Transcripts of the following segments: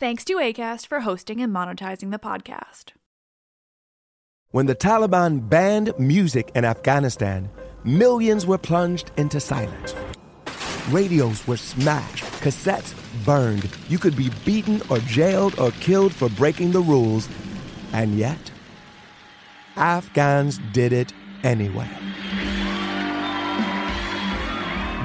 Thanks to ACAST for hosting and monetizing the podcast. When the Taliban banned music in Afghanistan, millions were plunged into silence. Radios were smashed, cassettes burned. You could be beaten or jailed or killed for breaking the rules. And yet, Afghans did it anyway.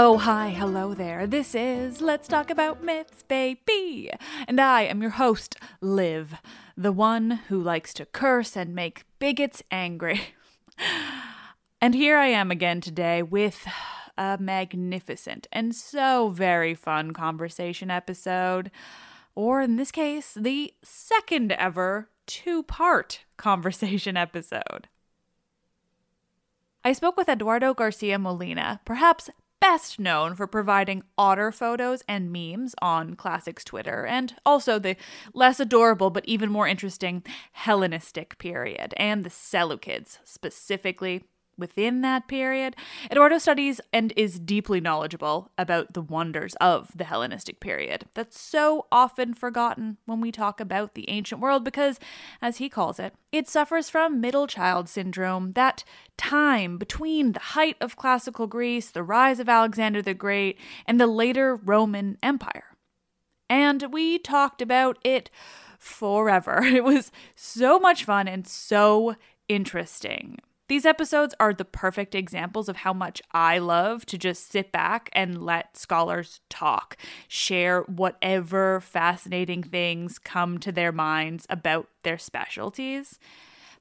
Oh, hi, hello there. This is Let's Talk About Myths, baby. And I am your host, Liv, the one who likes to curse and make bigots angry. and here I am again today with a magnificent and so very fun conversation episode. Or in this case, the second ever two part conversation episode. I spoke with Eduardo Garcia Molina, perhaps best known for providing otter photos and memes on Classics Twitter, and also the less adorable but even more interesting Hellenistic period and the Seleucids, specifically within that period. Eduardo studies and is deeply knowledgeable about the wonders of the Hellenistic period that's so often forgotten when we talk about the ancient world because, as he calls it, it suffers from middle child syndrome, that time between the height of classical Greece, the rise of Alexander the Great, and the later Roman Empire. And we talked about it forever. It was so much fun and so interesting. These episodes are the perfect examples of how much I love to just sit back and let scholars talk, share whatever fascinating things come to their minds about their specialties.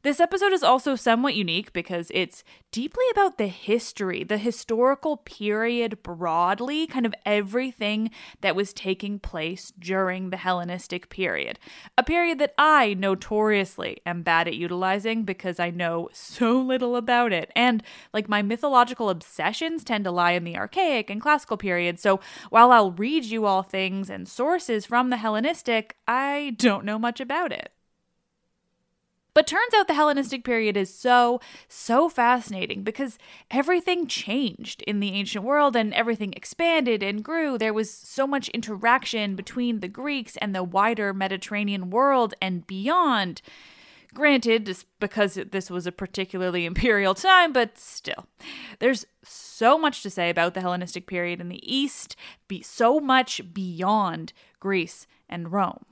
This episode is also somewhat unique because it's deeply about the history, the historical period broadly, kind of everything that was taking place during the Hellenistic period. A period that I notoriously am bad at utilizing because I know so little about it. And like my mythological obsessions tend to lie in the archaic and classical period. So while I'll read you all things and sources from the Hellenistic, I don't know much about it. But turns out the Hellenistic period is so, so fascinating because everything changed in the ancient world and everything expanded and grew. There was so much interaction between the Greeks and the wider Mediterranean world and beyond. Granted, because this was a particularly imperial time, but still. There's so much to say about the Hellenistic period in the East, be so much beyond Greece and Rome.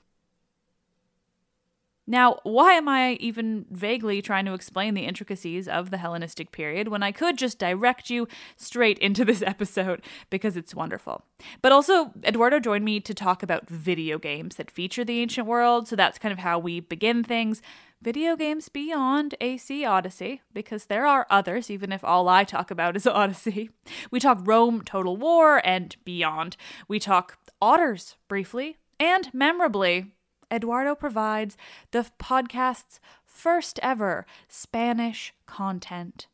Now, why am I even vaguely trying to explain the intricacies of the Hellenistic period when I could just direct you straight into this episode because it's wonderful? But also, Eduardo joined me to talk about video games that feature the ancient world, so that's kind of how we begin things. Video games beyond AC Odyssey, because there are others, even if all I talk about is Odyssey. We talk Rome Total War and beyond. We talk otters briefly, and memorably, Eduardo provides the podcast's first ever Spanish content.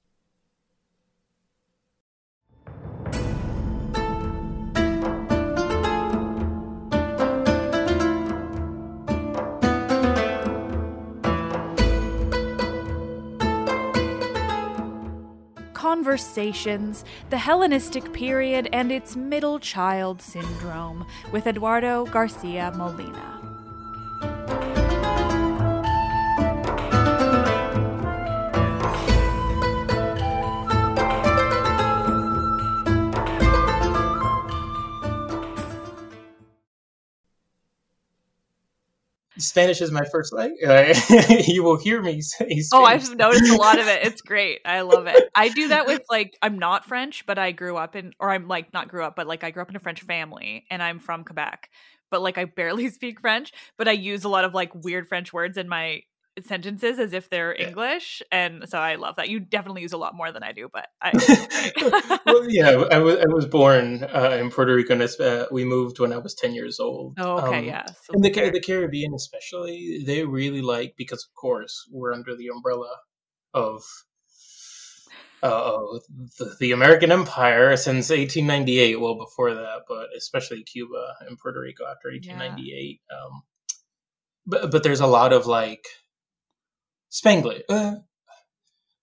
Conversations, the Hellenistic period and its middle child syndrome with Eduardo Garcia Molina. Spanish is my first language. you will hear me say. Spanish. Oh, I've noticed a lot of it. It's great. I love it. I do that with like I'm not French, but I grew up in, or I'm like not grew up, but like I grew up in a French family, and I'm from Quebec. But like I barely speak French, but I use a lot of like weird French words in my sentences as if they're yeah. English, and so I love that. You definitely use a lot more than I do, but I. well, yeah, I was I was born uh, in Puerto Rico, and uh, we moved when I was ten years old. Oh, okay, um, yeah. So and the the Caribbean, especially, they really like because, of course, we're under the umbrella of. Uh, the, the American Empire since 1898. Well, before that, but especially Cuba and Puerto Rico after 1898. Yeah. Um, but but there's a lot of like Spanglish. Uh,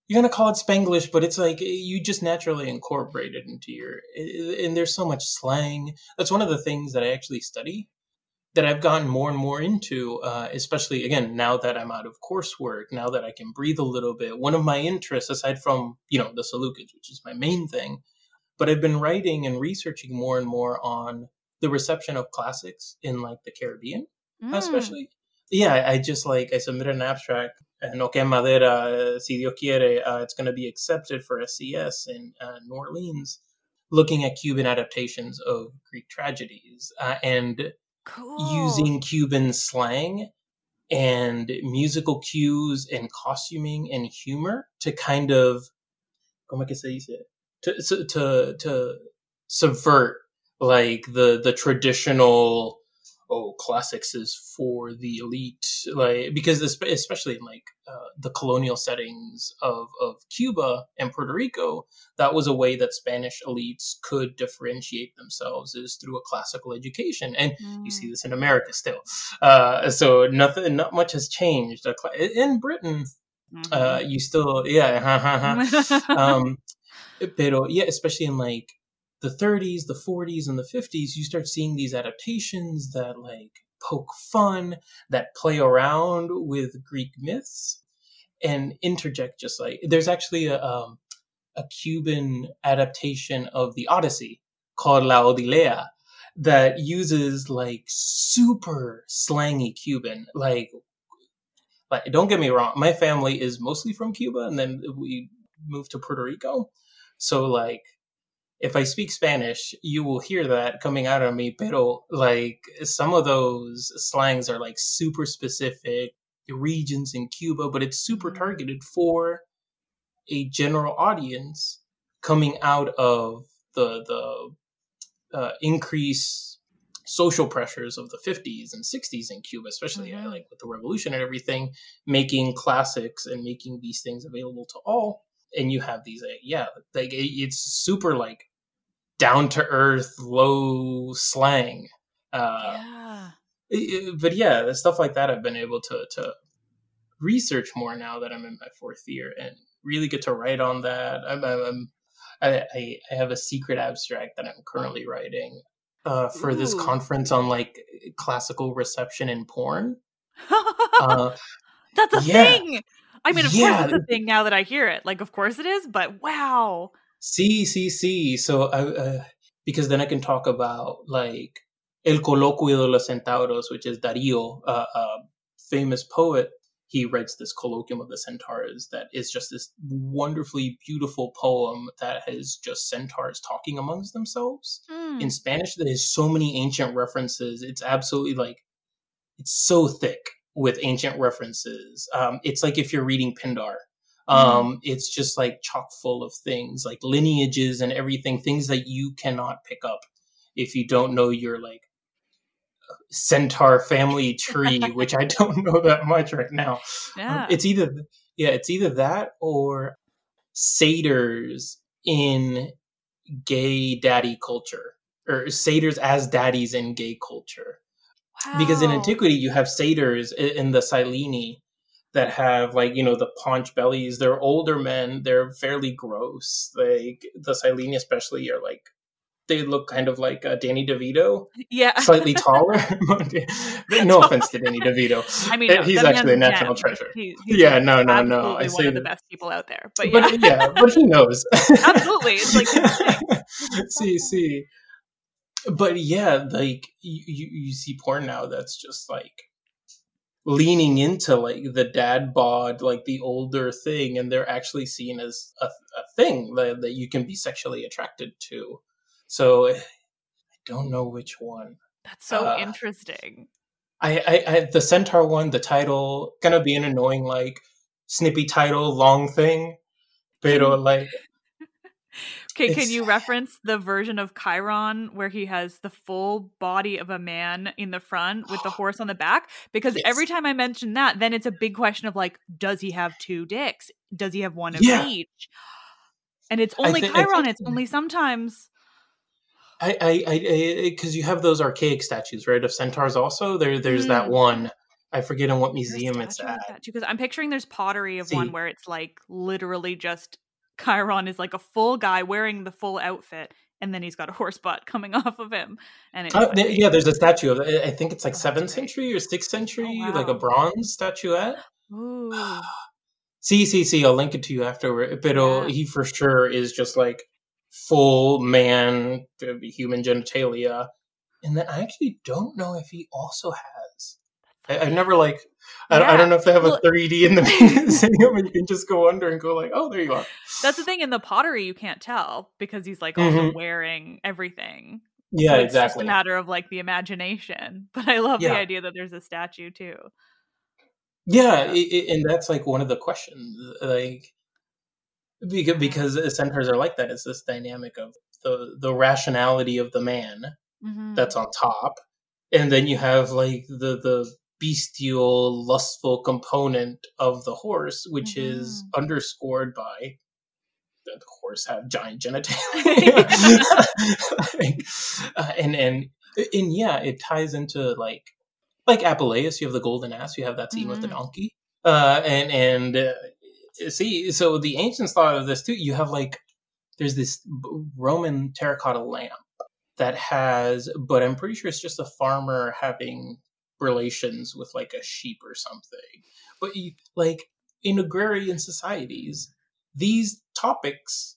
you're gonna call it Spanglish, but it's like you just naturally incorporate it into your. And there's so much slang. That's one of the things that I actually study, that I've gotten more and more into. Uh, especially again now that I'm out of coursework, now that I can breathe a little bit. One of my interests, aside from you know the Seleucids, which is my main thing, but I've been writing and researching more and more on the reception of classics in like the Caribbean, mm. especially. Yeah, I just like I submitted an abstract no que madera, si Dios quiere, uh, it's going to be accepted for SCS in uh, New Orleans, looking at Cuban adaptations of Greek tragedies uh, and cool. using Cuban slang and musical cues and costuming and humor to kind of, como que se dice? To, to, to subvert like the, the traditional oh classics is for the elite like because especially in like uh, the colonial settings of of Cuba and Puerto Rico that was a way that Spanish elites could differentiate themselves is through a classical education and mm. you see mm. this in America still uh, so nothing not much has changed in Britain mm-hmm. uh, you still yeah um, pero yeah especially in like the 30s, the 40s, and the 50s, you start seeing these adaptations that like poke fun, that play around with Greek myths, and interject just like there's actually a um, a Cuban adaptation of the Odyssey called La Odilea that uses like super slangy Cuban, like like don't get me wrong, my family is mostly from Cuba, and then we moved to Puerto Rico. So like if I speak Spanish, you will hear that coming out of me. Pero like some of those slangs are like super specific regions in Cuba, but it's super targeted for a general audience coming out of the the uh, increase social pressures of the 50s and 60s in Cuba, especially mm-hmm. like with the revolution and everything, making classics and making these things available to all. And you have these, yeah, like it's super like down to earth, low slang. Uh, yeah. But yeah, the stuff like that I've been able to to research more now that I'm in my fourth year and really get to write on that. I'm, I'm I, I have a secret abstract that I'm currently writing uh, for Ooh. this conference on like classical reception in porn. uh, That's a yeah. thing. I mean, of yeah. course it's a thing now that I hear it. Like, of course it is, but wow. See, see, see. So, I, uh, because then I can talk about like El Coloquio de los Centauros, which is Darío, uh, a famous poet he writes this colloquium of the centaurs that is just this wonderfully beautiful poem that has just centaurs talking amongst themselves mm. in spanish that has so many ancient references it's absolutely like it's so thick with ancient references um, it's like if you're reading pindar. Um, mm. it's just like chock full of things like lineages and everything things that you cannot pick up if you don't know your like centaur family tree, which I don't know that much right now. Um, yeah. Um, it's either yeah, it's either that or satyrs in gay daddy culture or satyrs as daddies in gay culture. Wow. Because in antiquity you have satyrs in the Sileni that have like you know the paunch bellies. They're older men. They're fairly gross. Like the Sileni especially are like they look kind of like uh, Danny DeVito. Yeah, slightly taller. no offense to Danny DeVito. I mean, no, he's actually a national treasure. He, yeah, no, no, no. I one of the best people out there. But yeah, but, yeah, but he knows. absolutely, it's like see, see. But yeah, like you, you see porn now that's just like leaning into like the dad bod, like the older thing, and they're actually seen as a, a thing that, that you can be sexually attracted to. So I don't know which one. That's so uh, interesting. I, I, I, the centaur one, the title gonna be an annoying like snippy title, long thing, pero like. Okay, can you reference the version of Chiron where he has the full body of a man in the front with the horse on the back? Because yes. every time I mention that, then it's a big question of like, does he have two dicks? Does he have one of yeah. each? And it's only Chiron. It's only sometimes I, I, I, because you have those archaic statues, right, of centaurs. Also, there, there's mm. that one. I forget in what museum it's at. Because I'm picturing there's pottery of See. one where it's like literally just Chiron is like a full guy wearing the full outfit, and then he's got a horse butt coming off of him. And uh, yeah, there's a statue of. I think it's like oh, seventh century or sixth century, oh, wow. like a bronze statuette. Ooh. see, see, see. I'll link it to you afterward. But yeah. he for sure is just like full man human genitalia and then i actually don't know if he also has I, have never like I, yeah. I, don't know if they have well, a 3d in the museum and you can just go under and go like oh there you are that's the thing in the pottery you can't tell because he's like also mm-hmm. wearing everything yeah so it's exactly just a matter of like the imagination but i love yeah. the idea that there's a statue too yeah, yeah. It, and that's like one of the questions like because because centaurs are like that. It's this dynamic of the the rationality of the man mm-hmm. that's on top, and then you have like the the bestial, lustful component of the horse, which mm-hmm. is underscored by the horse have giant genitalia, uh, and and and yeah, it ties into like like Apuleius. You have the golden ass. You have that scene mm-hmm. with the mm-hmm. donkey. Uh, and and uh, see, so the ancients thought of this too. You have like, there's this Roman terracotta lamp that has, but I'm pretty sure it's just a farmer having relations with like a sheep or something. But you, like in agrarian societies, these topics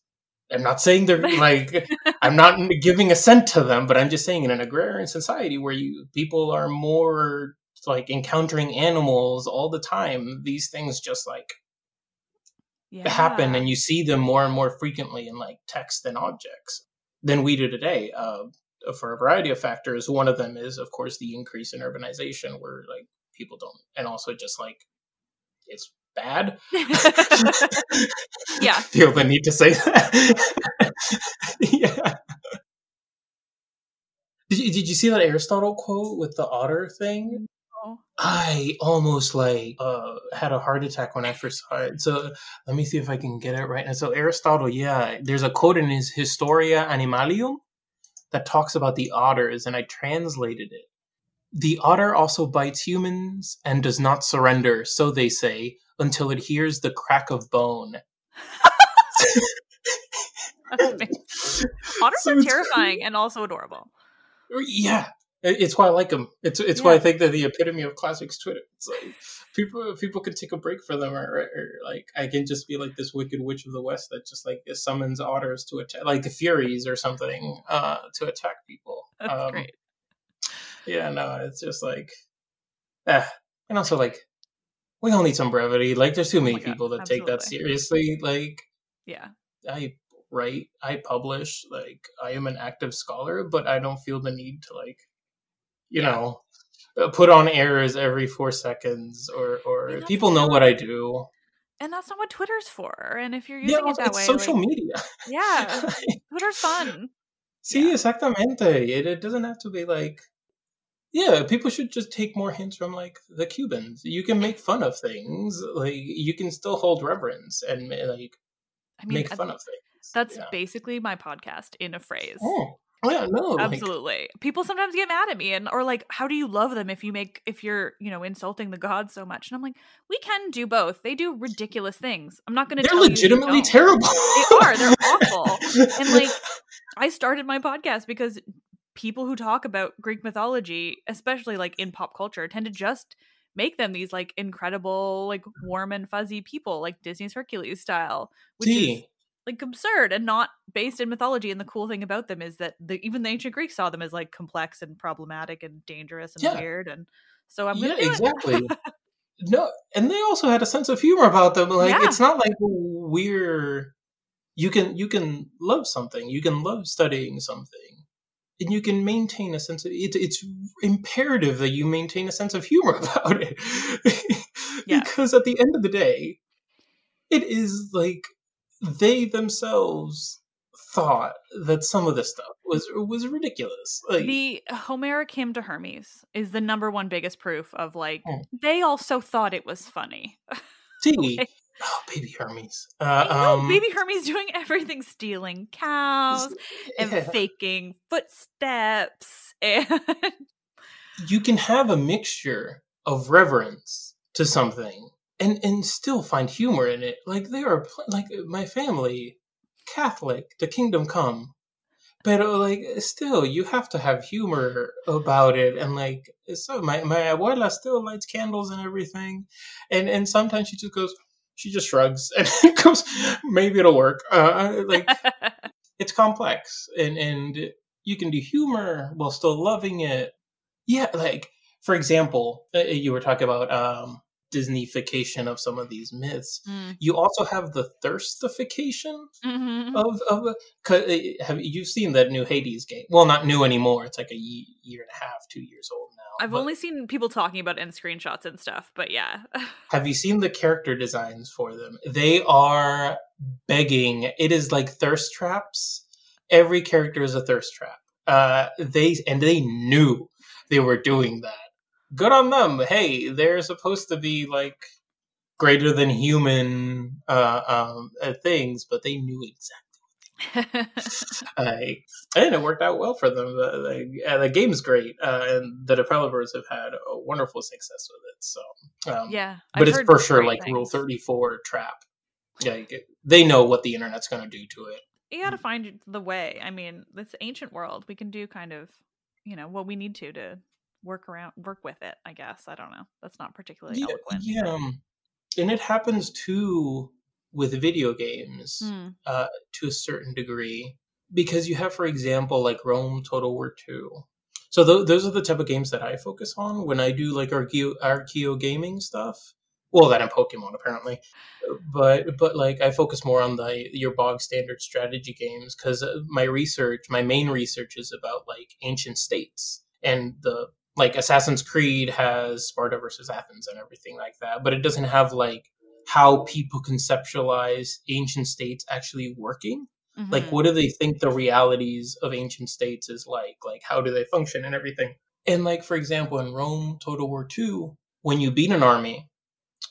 I'm not saying they're like I'm not giving assent to them, but I'm just saying in an agrarian society where you people are more like encountering animals all the time, these things just like Yeah. happen and you see them more and more frequently in like text and objects than we do today uh, for a variety of factors one of them is of course the increase in urbanization where like people don't and also just like it's bad Yeah. feel the need to say that yeah did you, did you see that aristotle quote with the otter thing. I almost like uh, had a heart attack when I first saw it. So let me see if I can get it right. And so Aristotle, yeah, there's a quote in his Historia Animalium that talks about the otters, and I translated it. The otter also bites humans and does not surrender, so they say, until it hears the crack of bone. Otters So are terrifying and also adorable. Yeah, it's why I like them. It's it's why I think they're the epitome of classics Twitter. It's like people people can take a break for them, or, or like I can just be like this wicked witch of the west that just like summons otters to attack, like the Furies or something, uh, to attack people. That's Um, great. Yeah, no, it's just like, ah, and also like we all need some brevity. Like, there's too many Oh my God, people that take that seriously. Like, Yeah. I write, I publish, like I am an active scholar, but I don't feel the need to like, you Yeah. know, uh, put on errors every four seconds or or people know what I do. And that's not what Twitter's for. And if you're Yeah, using it that it's way, social like, media. Yeah. Twitter's fun. See, exactamente. It, it doesn't have to be like, yeah, people should just take more hints from like the Cubans. You can make fun of things, like you can still hold reverence and like I mean, make uh, fun of things. That's yeah. basically my podcast in a phrase. Oh, Oh, yeah, no, like, Absolutely. People sometimes get mad at me and or like, how do you love them if you make if you're, you know, insulting the gods so much? And I'm like, we can do both. They do ridiculous things. I'm not they're you to legitimately don't. terrible. They are, they're awful. And like I started my podcast because people who talk about Greek mythology, especially like in pop culture, tend to just make them these like incredible, like warm and fuzzy people, like Disney's Hercules style, which is See, like absurd and not based in mythology. And the cool thing about them is that the, even the ancient Greeks saw them as like complex and problematic and dangerous and Yeah. weird. And so I'm yeah, gonna do it. exactly. no, and they also had a sense of humor about them. Like Yeah. it's not like we're you can you can love something, you can love studying something, and you can maintain a sense of it, it's imperative that you maintain a sense of humor about it, Yeah. because at the end of the day, it is like they themselves thought that some of this stuff was was ridiculous. Like the Homeric hymn to Hermes is the number one biggest proof of like Hmm. they also thought it was funny. see, oh baby Hermes, uh, um, baby Hermes doing everything, stealing cows and faking footsteps and you can have a mixture of reverence to something and and still find humor in it. Like there are pl- like my family catholic the kingdom come. But like still you have to have humor about it. And like so my my abuela still lights candles and everything. And and sometimes she just goes she just shrugs and goes maybe it'll work. Uh like it's complex. And and you can do humor while still loving it. Yeah like for example uh, you were talking about um disneyfication of some of these myths. Mm. you also have the thirstification Mhm. of of 'cause, uh, have you've seen that new hades game? Well not new anymore. It's like a year and a half two years old now I've but only seen people talking about it in screenshots and stuff, but yeah. have you seen the character designs for them? They are begging. It is like thirst traps. Every character is a thirst trap. Uh they and they knew they were doing that good on them hey they're supposed to be like greater than human uh um uh, things but they knew exactly like and it worked out well for them the, the, uh, the game's great uh and the developers have had a wonderful success with it so um yeah. but I've it's for sure like rule 34 trap yeah they know what the internet's going to do to it You gotta find the way. I mean, this ancient world, we can do kind of, you know, what we need to to work around, work with it. I guess I don't know. That's not particularly yeah, eloquent. yeah um, and it happens too with video games Mm. uh, to a certain degree because you have for example like rome total war 2 so th- those are the type of games that i focus on when i do like archeo, archeo gaming stuff well that and pokemon apparently but but like i focus more on the your bog standard strategy games because my research my main research is about like ancient states and the like assassin's creed has sparta versus athens and everything like that but it doesn't have like how people conceptualize ancient states actually working mm-hmm. like what do they think the realities of ancient states is like like how do they function and everything and like for example in rome total war 2 when you beat an army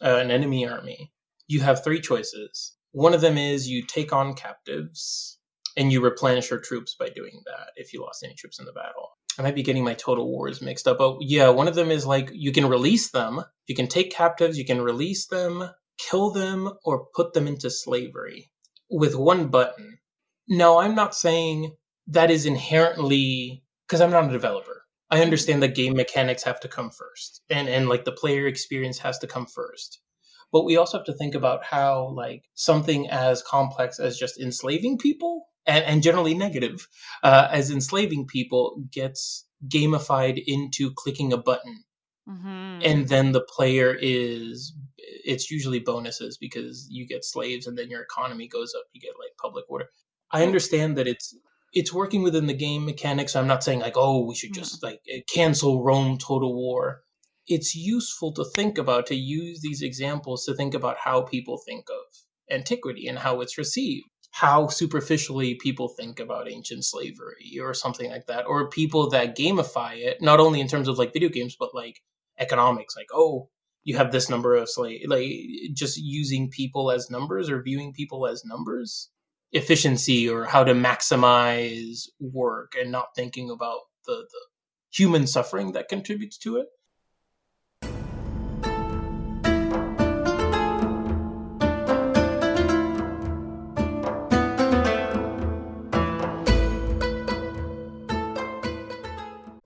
uh, an enemy army, you have three choices. One of them is you take on captives and you replenish your troops by doing that if you lost any troops in the battle. I might be getting my total wars mixed up. But yeah, one of them is like you can release them. You can take captives, you can release them, kill them, or put them into slavery with one button. No, I'm not saying that is inherently because I'm not a developer. I understand that game mechanics have to come first and, and like the player experience has to come first. But we also have to think about how like something as complex as just enslaving people and, and generally negative uh, as enslaving people gets gamified into clicking a button. Mm-hmm. And then the player is, it's usually bonuses because you get slaves and then your economy goes up. You get like public order. I understand that it's it's working within the game mechanics. I'm not saying like, oh, we should just like eh, cancel Rome Total War. It's useful to think about, to use these examples to think about how people think of antiquity and how it's received, how superficially people think about ancient slavery or something like that, or people that gamify it, not only in terms of like video games, but like economics, like, oh, you have this number of slave, like just using people as numbers or viewing people as numbers efficiency or how to maximize work and not thinking about the, the human suffering that contributes to it.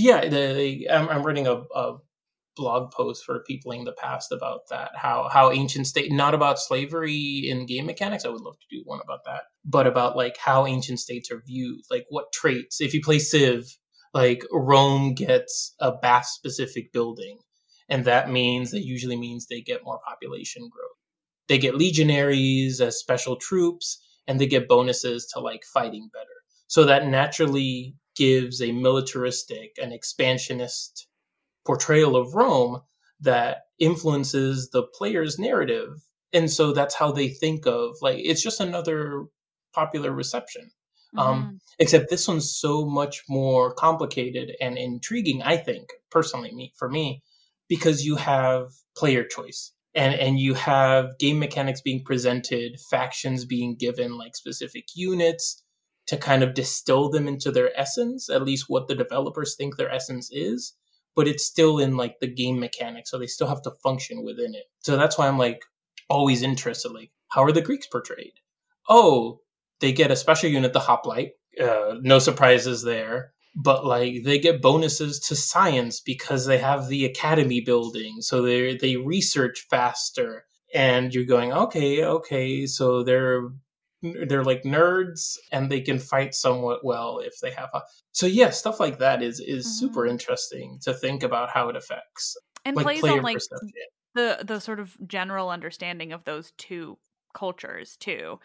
Yeah, the, the I'm, I'm writing a, a blog post for Peopling the Past about that. How how ancient state not about slavery in game mechanics. I would love to do one about that, but about like how ancient states are viewed. Like what traits. If you play Civ, like Rome gets a bath specific building, and that means that usually means they get more population growth. They get legionaries as special troops, and they get bonuses to like fighting better. So that naturally gives a militaristic and expansionist portrayal of Rome that influences the player's narrative. And so that's how they think of like it's just another popular reception. Um, mm-hmm. Um, except this one's so much more complicated and intriguing, I think, personally, me for me, because you have player choice and and you have game mechanics being presented, factions being given like specific units to kind of distill them into their essence, at least what the developers think their essence is but it's still in like the game mechanics, so they still have to function within it. So that's why I'm like always interested. Like, how are the Greeks portrayed? Oh, they get a special unit, the hoplite. Uh, no surprises there. But like they get bonuses to science because they have the academy building, so they they research faster. And you're going, okay, okay, so they're they're like nerds and they can fight somewhat well if they have a so yeah stuff like that is is mm-hmm. super interesting to think about how it affects and like, plays on like perception. the the sort of general understanding of those two cultures too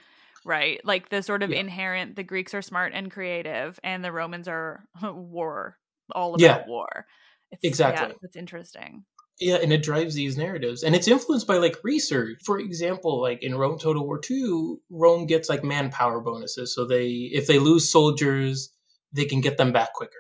right like the sort of yeah. inherent the greeks are smart and creative and the romans are war all about yeah. war it's, exactly yeah, it's interesting yeah, and it drives these narratives. And it's influenced by like research. For example, like in Rome Total War II, Rome gets like manpower bonuses. So they if they lose soldiers, they can get them back quicker.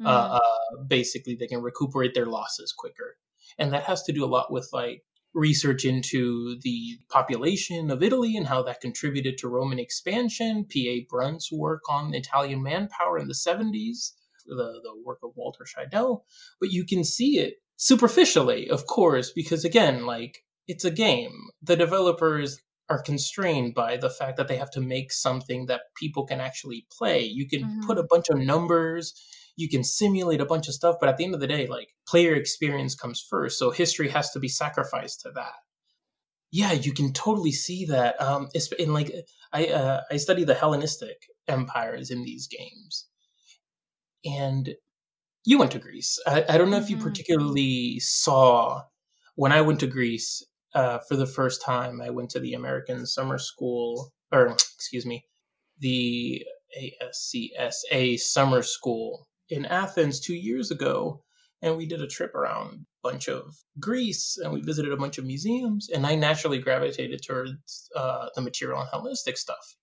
Mm-hmm. Uh, uh, basically, they can recuperate their losses quicker. And that has to do a lot with like research into the population of Italy and how that contributed to Roman expansion. P.A. Brunt's work on Italian manpower in the 70s, the, the work of Walter Scheidel. But you can see it superficially, of course, because again, like it's a game. The developers are constrained by the fact that they have to make something that people can actually play. You can mm-hmm. put a bunch of numbers, you can simulate a bunch of stuff, but at the end of the day, like player experience comes first. So history has to be sacrificed to that. Yeah, you can totally see that. Um, in like I uh, I study the Hellenistic empires in these games, and you went to Greece. I, I don't know mm-hmm. if you mm-hmm. particularly saw when I went to Greece uh, for the first time. I went to the American Summer School, or excuse me, the ASCSA Summer School in Athens two years ago, and we did a trip around a bunch of Greece, and we visited a bunch of museums, and I naturally gravitated towards uh, the material and Hellenistic stuff.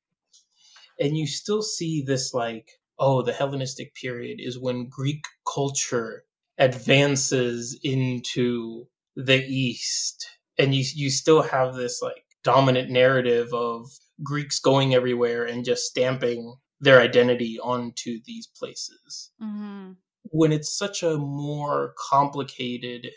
And you still see this like oh, the Hellenistic period is when Greek culture advances into the East. And you, you still have this like dominant narrative of Greeks going everywhere and just stamping their identity onto these places. Mm-hmm. When it's such a more complicated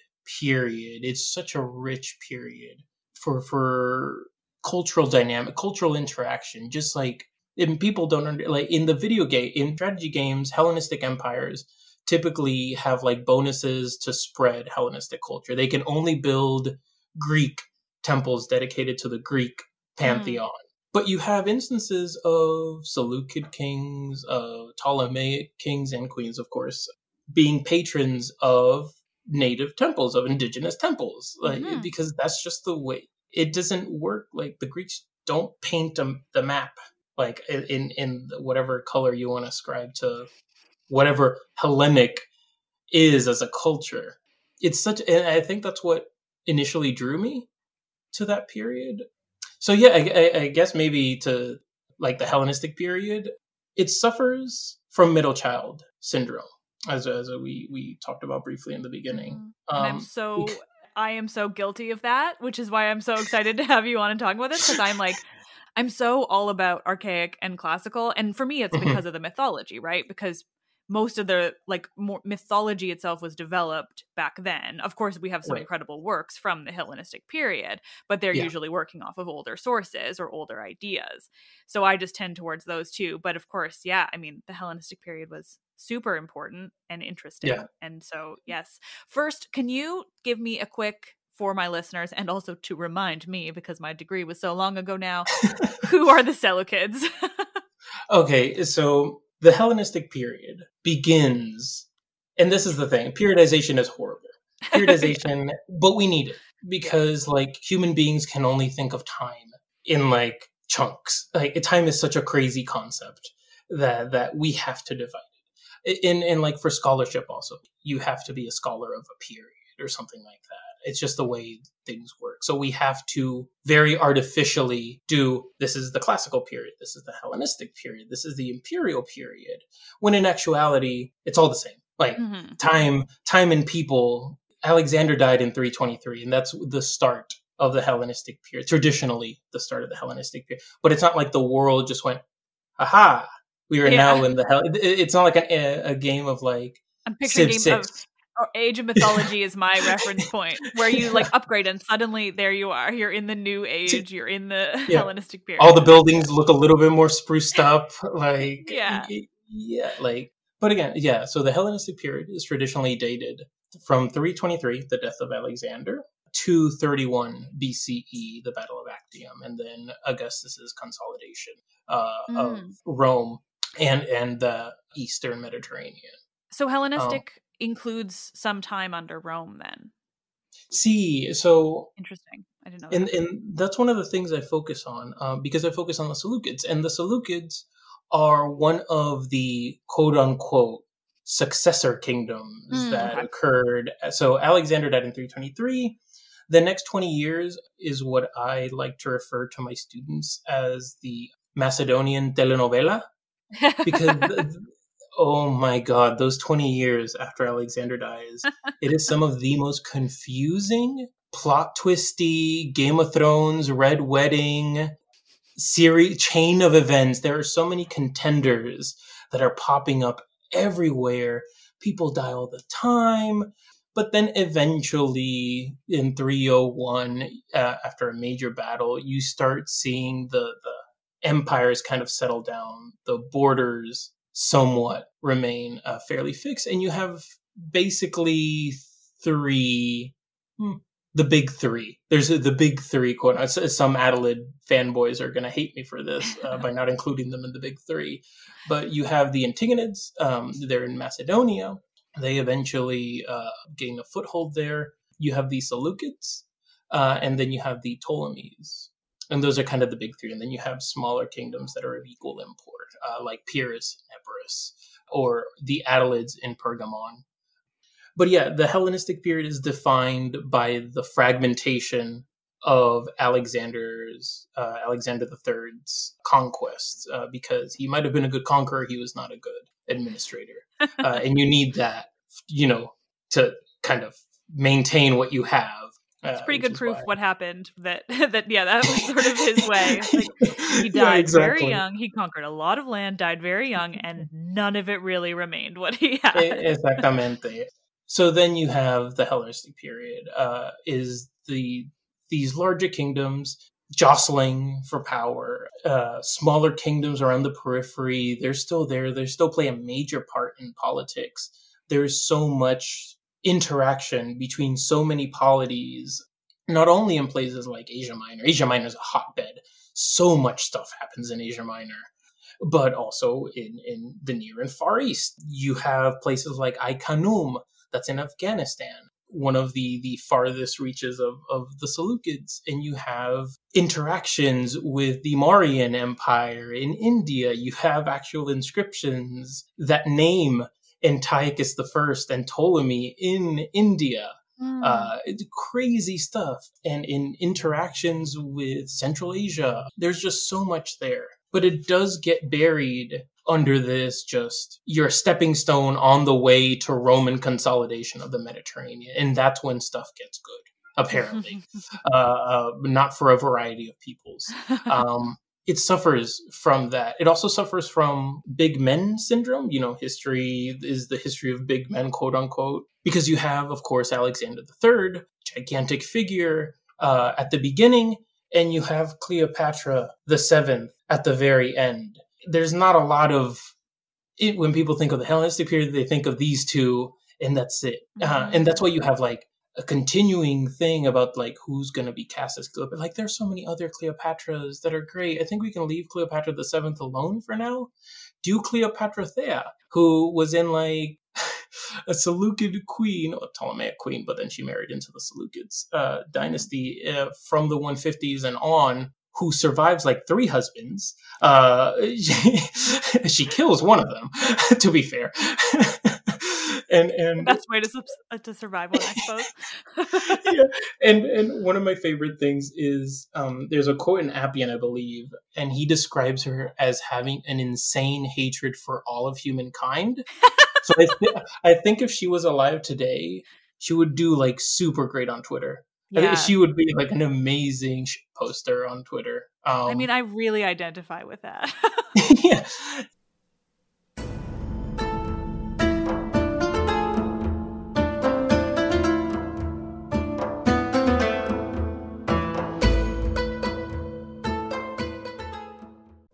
period, it's such a rich period for for cultural dynamic, cultural interaction, just like and people don't under, like in the video game in strategy games hellenistic empires typically have like bonuses to spread hellenistic culture they can only build greek temples dedicated to the greek pantheon mm. but you have instances of seleucid kings of ptolemaic kings and queens of course being patrons of native temples of indigenous temples like mm-hmm. because that's just the way it doesn't work like the greeks don't paint the map like in in whatever color you want to ascribe to whatever Hellenic is as a culture. It's such, and I think that's what initially drew me to that period. So yeah, I, I, I guess maybe to like the Hellenistic period, it suffers from middle child syndrome, as as we we talked about briefly in the beginning. Mm-hmm. And I'm um, so I am so guilty of that, which is why I'm so excited to have you on and talk about this because I'm like I'm so all about archaic and classical. And for me, it's mm-hmm. because of the mythology, right? Because most of the like more mythology itself was developed back then. Of course, we have some right. incredible works from the Hellenistic period, but they're yeah. usually working off of older sources or older ideas. So I just tend towards those two. But of course, yeah, I mean, the Hellenistic period was super important and interesting. Yeah. And so, yes. First, can you give me a quick for my listeners and also to remind me because my degree was so long ago now who are the Seleucids okay so the hellenistic period begins and this is the thing periodization is horrible. Periodization but we need it because like human beings can only think of time in like chunks. Like time is such a crazy concept that that we have to divide it. In in like for scholarship also you have to be a scholar of a period or something like that it's just the way things work. So we have to very artificially do this is the classical period, this is the Hellenistic period, this is the imperial period. When in actuality, it's all the same. Like mm-hmm. time, time and people. Alexander died in 323, and that's the start of the Hellenistic period. Traditionally, the start of the Hellenistic period. But it's not like the world just went, aha, we are yeah. now in the hell. It's not like a, a game of like I'm Civ game 6. of or Age of Mythology is my reference point, where you like upgrade and suddenly there you are. You're in the new age. You're in the yeah. Hellenistic period. All the buildings look a little bit more spruced up. Like yeah, yeah. Like, but again, yeah. So the Hellenistic period is traditionally dated from 323, the death of Alexander, to 31 BCE, the Battle of Actium, and then Augustus's consolidation uh, mm. of Rome and and the Eastern Mediterranean. So Hellenistic um, includes some time under Rome then. See, so interesting. I didn't know. And that. and that's one of the things I focus on um, because I focus on the Seleucids, and the Seleucids are one of the quote unquote successor kingdoms mm, that okay. occurred. So Alexander died in 323. The next 20 years is what I like to refer to my students as the Macedonian telenovela because oh my god, those 20 years after Alexander dies, it is some of the most confusing, plot twisty, Game of Thrones, Red Wedding series chain of events. There are so many contenders that are popping up everywhere. People die all the time. But then eventually in 301, uh, after a major battle, you start seeing the, the empires kind of settle down, the borders somewhat remain uh, fairly fixed, and you have basically three, hmm, the big three. There's a, the big three. Quote, some Attalid fanboys are going to hate me for this uh, by not including them in the big three, but you have the Antigonids. Um, they're in Macedonia. They eventually uh, gain a foothold there. You have the Seleucids, uh, and then you have the Ptolemies and those are kind of the big three. And then you have smaller kingdoms that are of equal import, uh, like Pyrrhus and Epirus, or the Attalids in Pergamon. But yeah, the Hellenistic period is defined by the fragmentation of Alexander's uh, Alexander III's conquests, uh, because he might have been a good conqueror, he was not a good administrator, uh, and you need that, you know, to kind of maintain what you have it's pretty good proof why. what happened. That that yeah, that was sort of his way. Like, he died yeah, exactly. very young. He conquered a lot of land, died very young, and none of it really remained what he had. Exactamente. So then you have the Hellenistic period. Uh, is the these larger kingdoms jostling for power. Uh, smaller kingdoms around the periphery, they're still there. They still play a major part in politics. There's so much interaction between so many polities, not only in places like Asia Minor. Asia Minor is a hotbed. So much stuff happens in Asia Minor, but also in, in the Near and Far East. You have places like Ai Khanoum, that's in Afghanistan, one of the, the farthest reaches of, of the Seleucids. And you have interactions with the Mauryan Empire in India. You have actual inscriptions that name Antiochus the First and Ptolemy in India. Mm. Uh, crazy stuff. And in interactions with Central Asia, there's just so much there. But it does get buried under this just your stepping stone on the way to Roman consolidation of the Mediterranean. And that's when stuff gets good, apparently. uh, uh, not for a variety of peoples. Um, it suffers from that. It also suffers from big men syndrome. You know, history is the history of big men, quote unquote, because you have, of course, Alexander III, gigantic figure uh, at the beginning, and you have Cleopatra the Seventh at the very end. There's not a lot of it, when people think of the Hellenistic period, they think of these two, and that's it. Uh, mm-hmm. and that's why you have like a continuing thing about like who's going to be cast as Cleopatra. Like there's so many other Cleopatras that are great. I think we can leave Cleopatra the Seventh alone for now. Do Cleopatra Thea, who was in like a Seleucid queen, a Ptolemaic queen, but then she married into the Seleucids uh, dynasty uh, from the 150s and on. Who survives like three husbands? Uh, she, she kills one of them. to be fair, and and best way to uh, to survive one, I suppose. yeah, and and one of my favorite things is um, there's a quote in Appian, I believe, and he describes her as having an insane hatred for all of humankind. so I, th- I think if she was alive today, she would do like super great on Twitter. Yeah. she would be like an amazing poster on Twitter. Um, I mean, I really identify with that. yeah,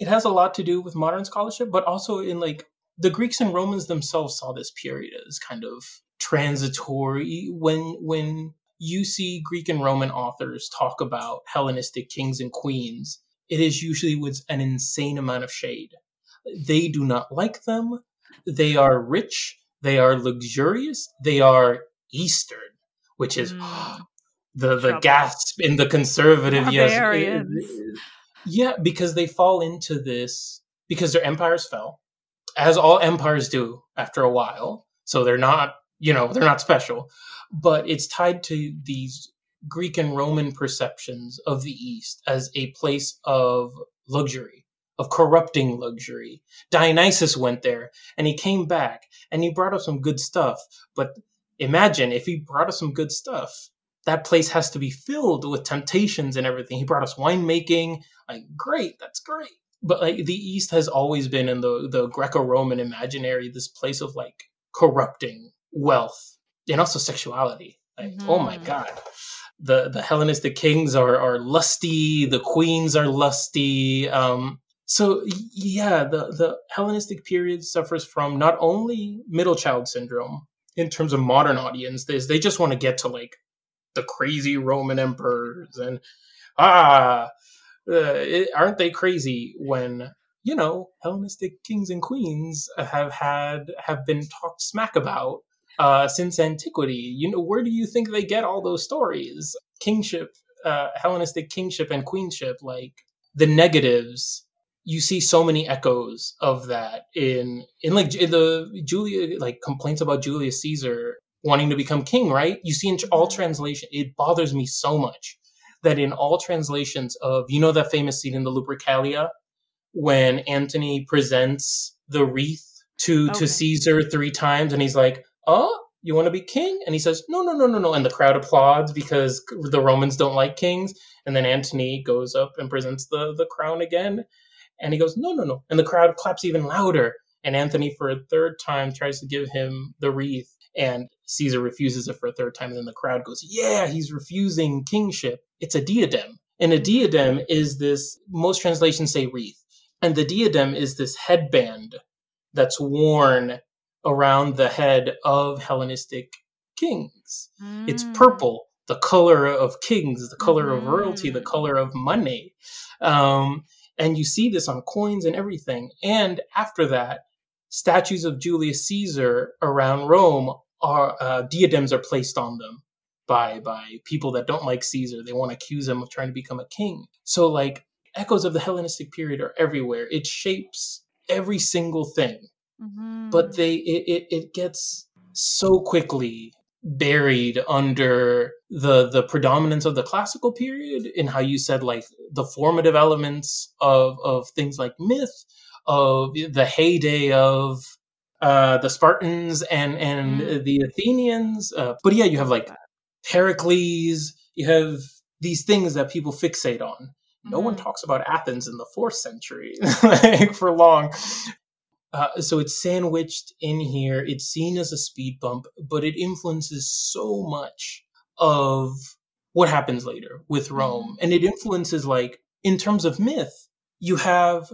It has a lot to do with modern scholarship, but also in like the Greeks and Romans themselves saw this period as kind of transitory. When when you see Greek and Roman authors talk about Hellenistic kings and queens, it is usually with an insane amount of shade. They do not like them. They are rich. They are luxurious. They are Eastern, which is mm. the the Trouble. gasp in the conservative yes yeah, because they fall into this because their empires fell, as all empires do after a while. So they're not, you know, they're not special, but it's tied to these Greek and Roman perceptions of the East as a place of luxury, of corrupting luxury. Dionysus went there and he came back and he brought us some good stuff. But imagine if he brought us some good stuff, that place has to be filled with temptations and everything. He brought us winemaking, like, great, that's great. But like the East has always been in the the Greco-Roman imaginary this place of like corrupting wealth and also sexuality. Like, mm-hmm. oh my mm-hmm. god. The the Hellenistic kings are are lusty, the queens are lusty. Um so yeah, the the Hellenistic period suffers from not only middle child syndrome in terms of modern audiences, they just want to get to like the crazy Roman emperors and ah uh, it, aren't they crazy when you know Hellenistic kings and queens have had have been talked smack about uh, since antiquity? You know, where do you think they get all those stories? Kingship, uh, Hellenistic kingship and queenship, like the negatives. You see so many echoes of that in in like in the Julia like complaints about Julius Caesar wanting to become king, right? You see in all mm-hmm. translation, it bothers me so much that in all translations of, you know, that famous scene in the Lupercalia when Antony presents the wreath to, okay. to Caesar three times and he's like, oh, you want to be king? And he says, no, no, no, no, no. And the crowd applauds because the Romans don't like kings. And then Antony goes up and presents the, the crown again. And he goes, no, no, no. And the crowd claps even louder. And Antony, for a third time, tries to give him the wreath. And Caesar refuses it for a third time. And then the crowd goes, yeah, he's refusing kingship it's a diadem. And a mm-hmm. diadem is this, most translations say wreath. And the diadem is this headband that's worn around the head of Hellenistic kings. Mm. It's purple, the color of kings, the color mm. of royalty, the mm. color of money. Um, and you see this on coins and everything. And after that, statues of Julius Caesar around Rome are uh, diadems are placed on them by by people that don't like Caesar. They want to accuse him of trying to become a king. So like echoes of the Hellenistic period are everywhere. It shapes every single thing. Mm-hmm. But they it, it it gets so quickly buried under the the predominance of the classical period in how you said like the formative elements of of things like myth of the heyday of uh, the Spartans and and mm. the Athenians. Uh, but yeah, you have like Pericles. You have these things that people fixate on. No mm-hmm. one talks about Athens in the fourth century like, for long. Uh, so it's sandwiched in here. It's seen as a speed bump, but it influences so much of what happens later with Rome. Mm-hmm. And it influences, like, in terms of myth, you have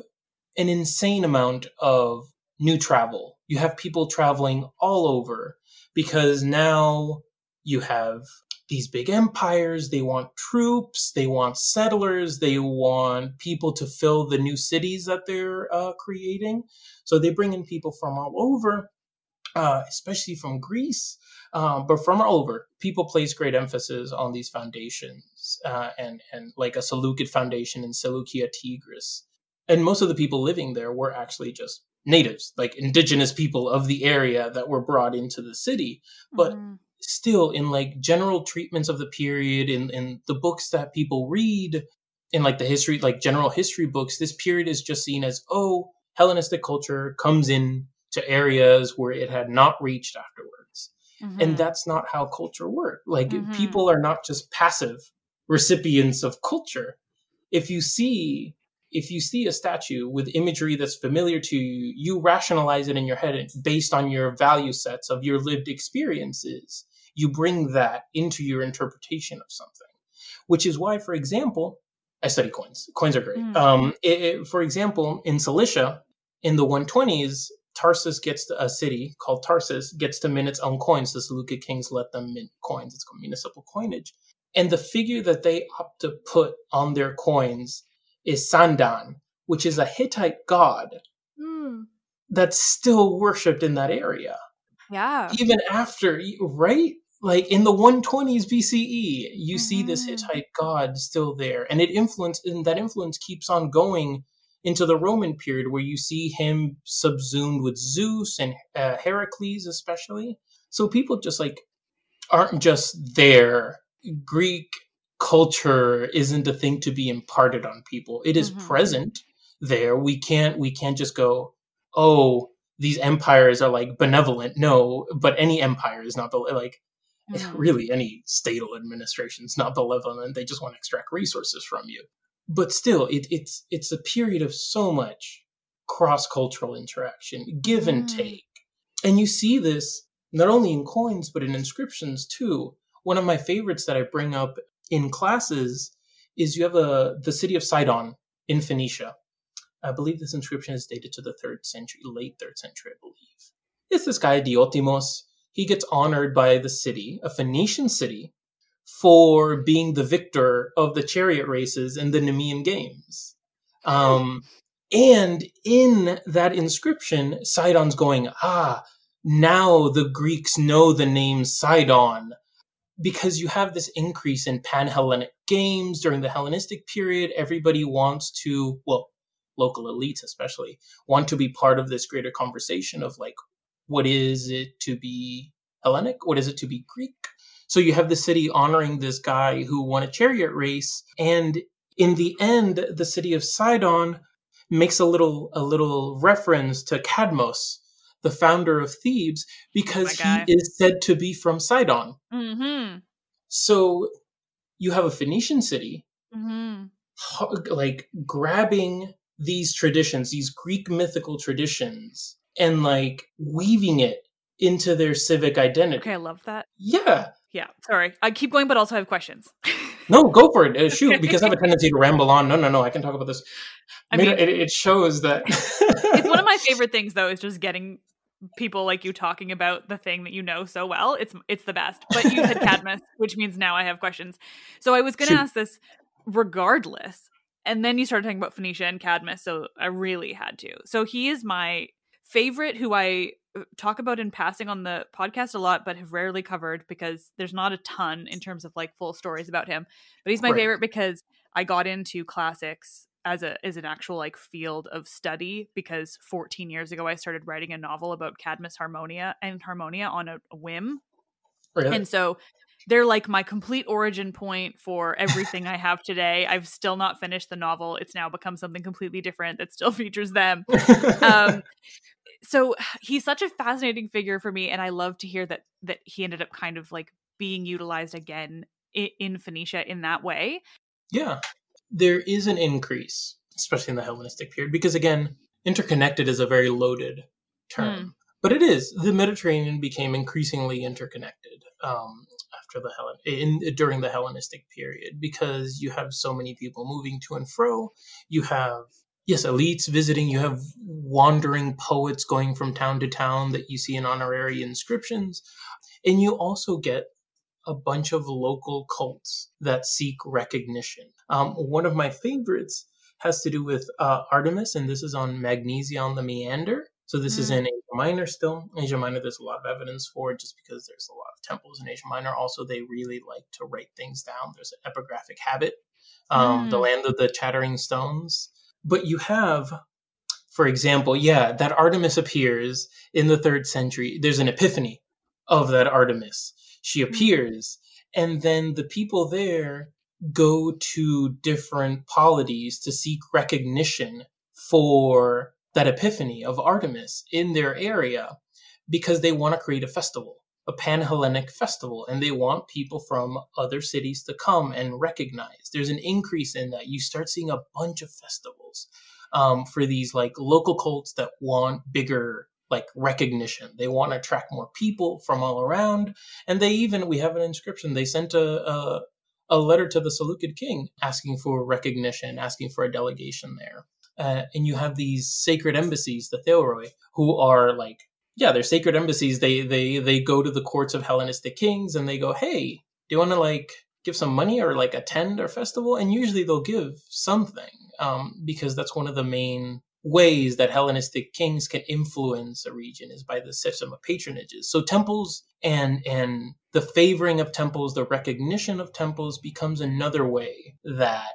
an insane amount of new travel. You have people traveling all over because now you have these big empires. They want troops. They want settlers. They want people to fill the new cities that they're uh, creating. So they bring in people from all over, uh, especially from Greece, uh, but from all over. People place great emphasis on these foundations uh, and and like a Seleucid foundation in Seleucia Tigris. And most of the people living there were actually just natives, like indigenous people of the area that were brought into the city. But mm-hmm still in like general treatments of the period in, in the books that people read in like the history, like general history books, this period is just seen as, oh, Hellenistic culture comes in to areas where it had not reached afterwards. Mm-hmm. And that's not how culture works. Like mm-hmm. people are not just passive recipients of culture. If you see if you see a statue with imagery that's familiar to you, you rationalize it in your head based on your value sets of your lived experiences. You bring that into your interpretation of something, which is why, for example, I study coins. Coins are great. Mm. Um, it, it, for example, in Cilicia, in the 120s, Tarsus gets to, a city called Tarsus gets to mint its own coins. The Seleucid kings let them mint coins. It's called municipal coinage. And the figure that they opt to put on their coins is Sandan, which is a Hittite god mm. that's still worshipped in that area. Yeah. Even after, right? Like in the 120s BCE, you mm-hmm. see this mm-hmm. Hittite god still there. And it influence and that influence keeps on going into the Roman period where you see him subsumed with Zeus and uh, Heracles, especially. So people just like aren't just there. Greek culture isn't a thing to be imparted on people. It is mm-hmm. present there. We can't we can't just go, oh, these empires are like benevolent. No, but any empire is not the like mm-hmm. really any statal administration is not benevolent. They just want to extract resources from you but still, it, it's it's a period of so much cross cultural interaction, give and mm. take, and you see this not only in coins but in inscriptions too. One of my favorites that I bring up in classes is you have a the city of Sidon in Phoenicia. I believe this inscription is dated to the third century, late third century, I believe. It's this guy Diotimos. He gets honored by the city, a Phoenician city, for being the victor of the chariot races in the Nemean Games. Um, and in that inscription, Sidon's going, ah, now the Greeks know the name Sidon because you have this increase in pan Hellenic games during the Hellenistic period. Everybody wants to, well, local elites especially, want to be part of this greater conversation of like, what is it to be Hellenic? What is it to be Greek? So you have the city honoring this guy who won a chariot race. And in the end, the city of Sidon makes a little a little reference to Cadmos, the founder of Thebes, because he is said to be from Sidon. Mm-hmm. So you have a Phoenician city, mm-hmm. like grabbing these traditions, these Greek mythical traditions, and like weaving it into their civic identity. Okay, I love that. Yeah. Yeah, sorry. I keep going, but also have questions. no, go for it. Uh, shoot, because I have a tendency to ramble on. No, no, no. I can talk about this. I mean, it, it shows that it's one of my favorite things, though, is just getting people like you talking about the thing that you know so well. It's it's the best. But you said Cadmus, which means now I have questions. So I was going to ask this regardless, and then you started talking about Phoenicia and Cadmus, so I really had to. So he is my favorite, who I uh, talk about in passing on the podcast a lot, but have rarely covered because there's not a ton in terms of like full stories about him. But he's my right. favorite because I got into classics as a as an actual like field of study because 14 years ago I started writing a novel about Cadmus Harmonia and Harmonia on a, a whim. Really? And so they're like my complete origin point for everything I have today. I've still not finished the novel. It's now become something completely different that still features them. um, so he's such a fascinating figure for me and i love to hear that that he ended up kind of like being utilized again in, in phoenicia in that way yeah there is an increase especially in the hellenistic period because again interconnected is a very loaded term mm. but it is the mediterranean became increasingly interconnected um, after the Hellen in during the Hellenistic period because you have so many people moving to and fro. You have yes, elites visiting. You have wandering poets going from town to town that you see in honorary inscriptions. And you also get a bunch of local cults that seek recognition. Um, one of my favorites has to do with uh, Artemis, and this is on Magnesia on the Meander. So this mm. is in Asia Minor still. Asia Minor, there's a lot of evidence for it just because there's a lot of temples in Asia Minor. Also, they really like to write things down. There's an epigraphic habit. Um, mm. The land of the chattering stones. But you have, for example, yeah, that Artemis appears in the third century. There's an epiphany of that Artemis. She hmm. appears, and then the people there go to different polities to seek recognition for that epiphany of Artemis in their area because they want to create a festival, a pan Hellenic festival, and they want people from other cities to come and recognize. There's an increase in that. You start seeing a bunch of festivals um, for these like local cults that want bigger like recognition. They want to attract more people from all around, and they even we have an inscription. They sent a, a a letter to the Seleucid king asking for recognition, asking for a delegation there. Uh, and you have these sacred embassies, the Theoroi, who are like, yeah, they're sacred embassies. They they they go to the courts of Hellenistic kings and they go, hey, do you want to like give some money or like attend our festival? And usually they'll give something um, because that's one of the main ways that Hellenistic kings can influence a region is by the system of patronages. So temples and and the favoring of temples, the recognition of temples becomes another way that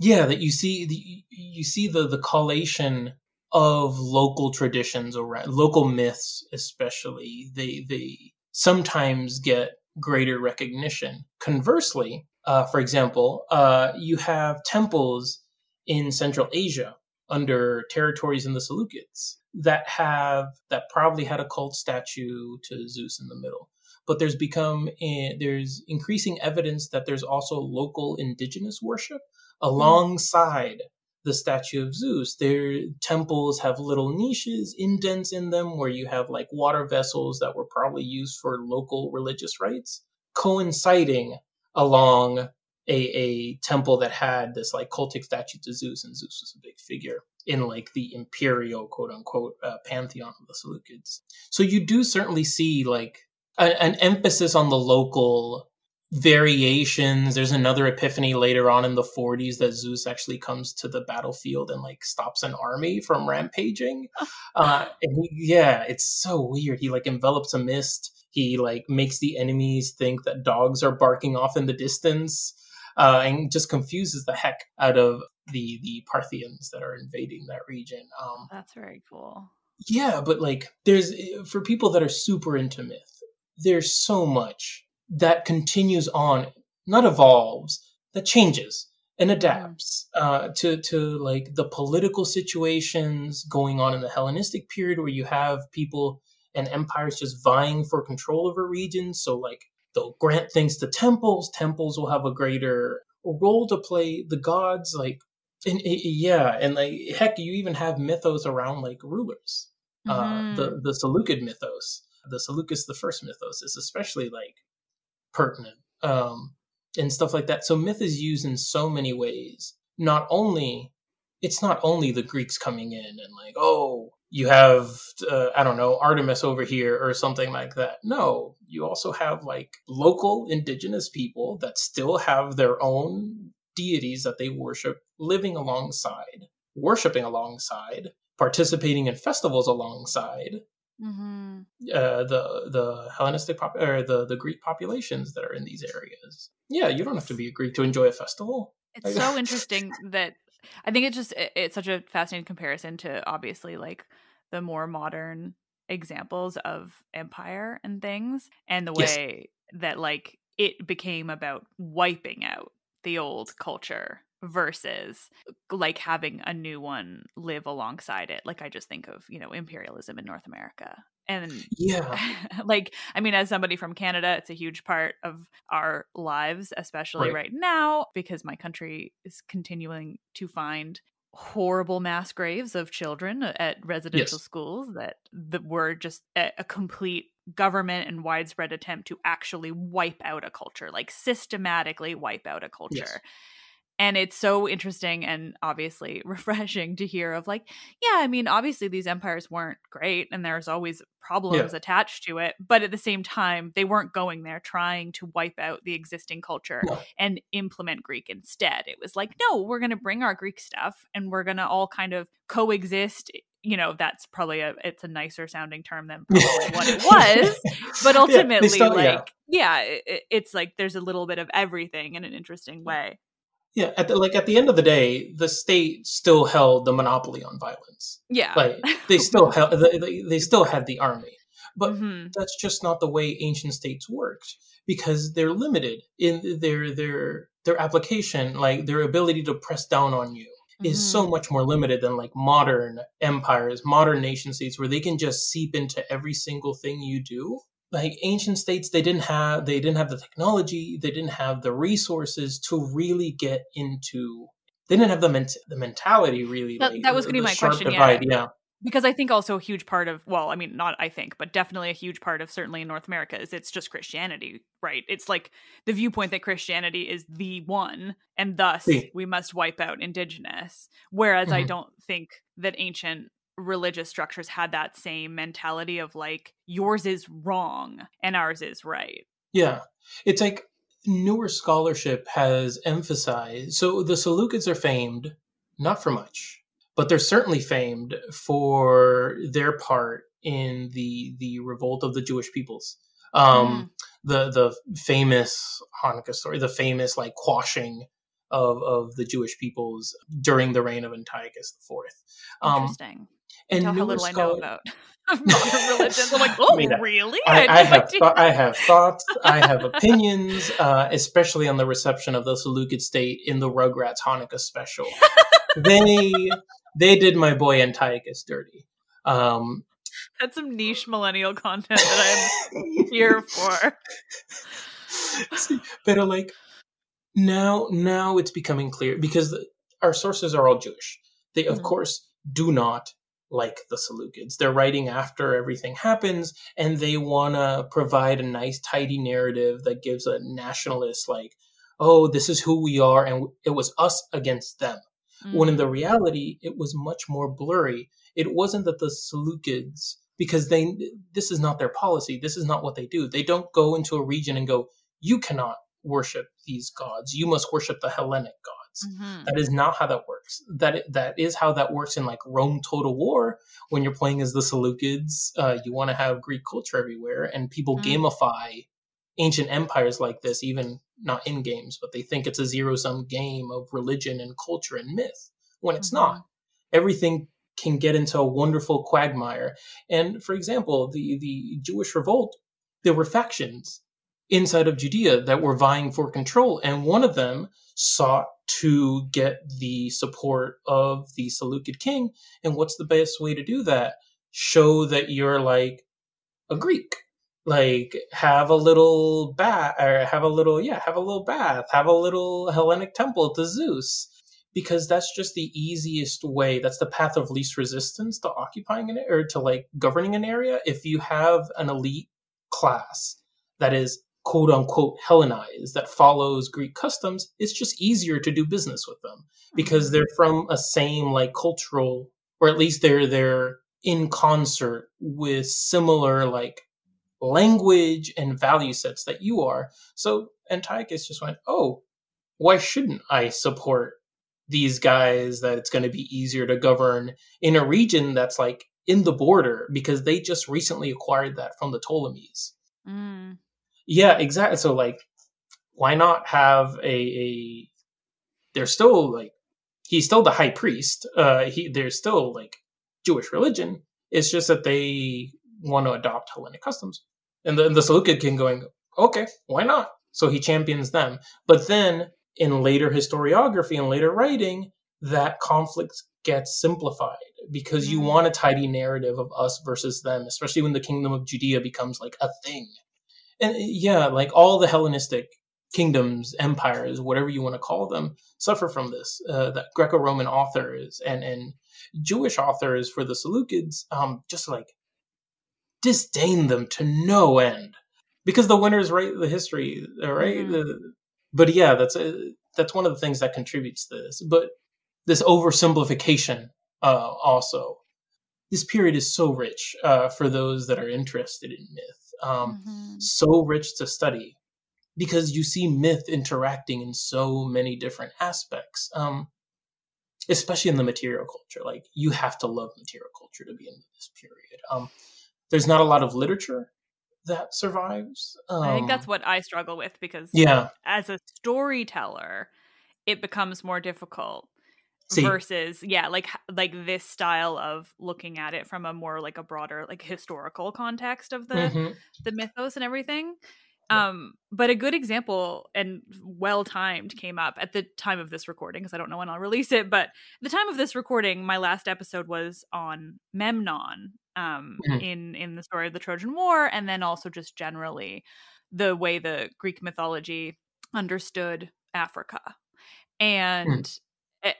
yeah, that you see the you see the the collation of local traditions or local myths especially they they sometimes get greater recognition conversely uh, for example uh, you have temples in central asia under territories in the Seleucids that have that probably had a cult statue to Zeus in the middle. But there's become there's increasing evidence that there's also local indigenous worship alongside the statue of Zeus. Their temples have little niches, indents in them where you have like water vessels that were probably used for local religious rites, coinciding along a, a temple that had this like cultic statue to Zeus, and Zeus was a big figure in like the imperial quote unquote uh, pantheon of the Seleucids. So you do certainly see like a, an emphasis on the local variations. There's another epiphany later on in the 40s that Zeus actually comes to the battlefield and like stops an army from rampaging. Uh, and he, yeah, it's so weird. He like envelops a mist. He like makes the enemies think that dogs are barking off in the distance uh, and just confuses the heck out of the the Parthians that are invading that region. Um, That's very cool. Yeah, but like, there's for people that are super into myth, there's so much that continues on, not evolves, that changes and adapts uh, to to like the political situations going on in the Hellenistic period, where you have people and empires just vying for control over regions. So like they'll grant things to temples. Temples will have a greater role to play. The gods, like, and yeah, and like heck, you even have mythos around like rulers. Mm-hmm. Uh, the the Seleucid mythos, the Seleucus the first mythos, is especially like pertinent um, and stuff like that. So myth is used in so many ways. Not only it's not only the Greeks coming in and like, oh, you have uh, i don't know artemis over here or something like that no you also have like local indigenous people that still have their own deities that they worship living alongside worshiping alongside participating in festivals alongside mm-hmm. uh, the the hellenistic pop or the the greek populations that are in these areas yeah you don't have to be a greek to enjoy a festival it's so interesting that I think it's just it's such a fascinating comparison to obviously like the more modern examples of empire and things and the way yes. that like it became about wiping out the old culture versus uh, like having a new one live alongside it like i just think of you know imperialism in north america. And yeah. like i mean as somebody from canada it's a huge part of our lives especially right, right now because my country is continuing to find horrible mass graves of children at residential yes. schools that, that were just a, a, complete government and widespread attempt to actually wipe out a culture like systematically wipe out a culture yes and it's so interesting and obviously refreshing to hear of like yeah i mean obviously these empires weren't great and there's always problems yeah. attached to it but at the same time they weren't going there trying to wipe out the existing culture no. and implement greek instead it was like no we're going to bring our greek stuff and we're going to all kind of coexist eh, you know that's probably a it's a nicer sounding term than probably what it was but ultimately yeah, like yeah, yeah it, it's like there's a little bit of everything in an interesting way yeah, at the, like at the end of the day, the state still held the monopoly on violence. Yeah, like they still held they, they still had the army, but mm-hmm. that's just not the way ancient states worked because they're limited in their their their application, like their ability to press down on you, is so Mm-hmm. much more limited than like modern empires, modern nation states, where they can just seep into every single thing you do. Like ancient states, they didn't have they didn't have the technology, they didn't have the resources to really get into. They didn't have the ment- the mentality really. That- like, that was gonna be my question, yeah. divide, yeah. because I think also a huge part of well, I mean, not I think, but definitely a huge part of certainly in North America is it's just Christianity, right? It's like the viewpoint that Christianity is the one, and thus we must wipe out indigenous. Whereas I Mhm. don't think that ancient religious structures had that same mentality of like yours is wrong and ours is right. Yeah. It's like newer scholarship has emphasized. So the Seleucids are famed, not for much, but they're certainly famed for their part in the the revolt of the Jewish peoples. Um, The the famous Hanukkah story, the famous like quashing of of the Jewish peoples during the reign of Antiochus IV. Um, Interesting. And how little I know about modern religions. I'm like, oh, mean, really? I, had I have thought I have thoughts. I have opinions, uh, especially on the reception of the Seleucid state in the Rugrats Hanukkah special. they they did my boy Antiochus dirty. Um, That's some niche millennial content that I'm here for. but like now now it's becoming clear because the, our sources are all Jewish. They of Mhm. course do not like the Seleucids. They're writing after everything happens, and they want to provide a nice, tidy narrative that gives a nationalist like, "Oh, this is who we are, and it was us against them." When in the mm. reality, it was much more blurry. It wasn't that the Seleucids, because they this is not their policy. This is not what they do. They don't go into a region and go, "You cannot worship these gods. You must worship the Hellenic gods." Mhm. That is not how that works. That that is how that works in like Rome Total War when you're playing as the Seleucids. Uh, you want to have Greek culture everywhere, and people Mm. gamify ancient empires like this, even not in games, but they think it's a zero sum game of religion and culture and myth when it's not. Everything can get into a wonderful quagmire. And for example, the the Jewish revolt, there were factions inside of Judea that were vying for control, and one of them sought to get the support of the Seleucid king. And what's the best way to do that? Show that you're like a Greek. Like have a little bath, or have a little yeah, have a little bath, have a little Hellenic temple to Zeus, because that's just the easiest way. That's the path of least resistance to occupying an or to like governing an area. If you have an elite class that is quote unquote Hellenized that follows Greek customs, it's just easier to do business with them because they're from a same like cultural, or at least they're they're in concert with similar like language and value sets that you are. So Antiochus just went, oh, why shouldn't I support these guys that it's going to be easier to govern in a region that's like in the border because they just recently acquired that from the Ptolemies. Mm. Yeah, exactly. So like, why not have a, a they're still like he's still the high priest. Uh he there's still like Jewish religion. It's just that they want to adopt Hellenic customs. And the, and the Seleucid king going, okay, why not? So he champions them. But then in later historiography and later writing, that conflict gets simplified because you want a tidy narrative of us versus them, especially when the kingdom of Judea becomes like a thing. And yeah, like all the Hellenistic kingdoms, empires, whatever you want to call them, suffer from this. Uh, that Greco-Roman authors and and Jewish authors for the Seleucids, um, just like disdain them to no end because the winners write the history, uh, right? Mhm. The- but yeah, that's a, that's one of the things that contributes to this. But this oversimplification uh, also. This period is so rich uh, for those that are interested in myth. Um, Mhm. So rich to study because you see myth interacting in so many different aspects. Um, especially in the material culture. Like you have to love material culture to be in this period. Um, there's not a lot of literature that survives. Um, I think that's what I struggle with because Yeah. as a storyteller, it becomes more difficult See. versus yeah, like like this style of looking at it from a more like a broader like historical context of the Mhm. the mythos and everything. Um, but a good example and well timed came up at the time of this recording because I don't know when I'll release it. But the time of this recording, my last episode was on Memnon, um, mm-hmm. in in the story of the Trojan War, and then also just generally the way the Greek mythology understood Africa. And mm.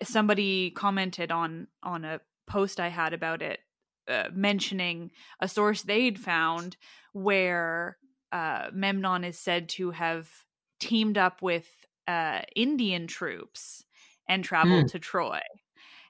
Somebody commented on on a post I had about it, uh, mentioning a source they'd found where uh, Memnon is said to have teamed up with uh, Indian troops and traveled mm. to Troy.